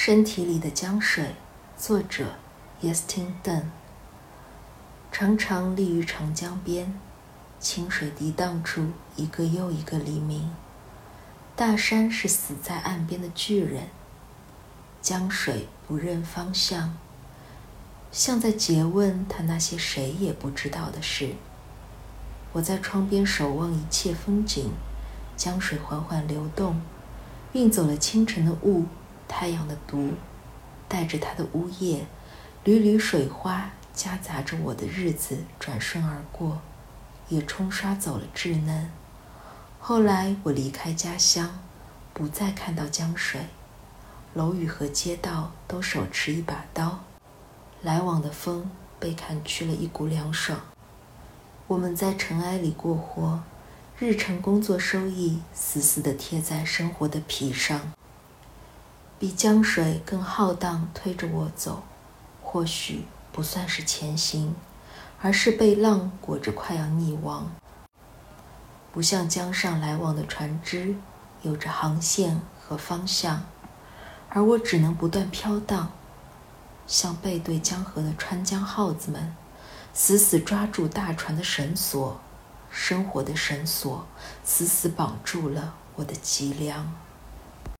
身体里的江水，作者 Yestin Dunn。常常立于长江边，清水涤荡出一个又一个黎明。大山是死在岸边的巨人，江水不认方向，像在诘问他那些谁也不知道的事。我在窗边守望一切风景，江水缓缓流动，运走了清晨的雾。太阳的毒，带着它的呜咽，缕缕水花夹杂着我的日子转瞬而过，也冲刷走了稚嫩。后来我离开家乡，不再看到江水，楼宇和街道都手持一把刀，来往的风被砍去了一股凉爽。我们在尘埃里过活，日程工作收益死死地贴在生活的皮上。比江水更浩荡，推着我走，或许不算是前行，而是被浪裹着，快要溺亡。不像江上来往的船只，有着航线和方向，而我只能不断飘荡，像背对江河的川江耗子们，死死抓住大船的绳索，生活的绳索，死死绑住了我的脊梁。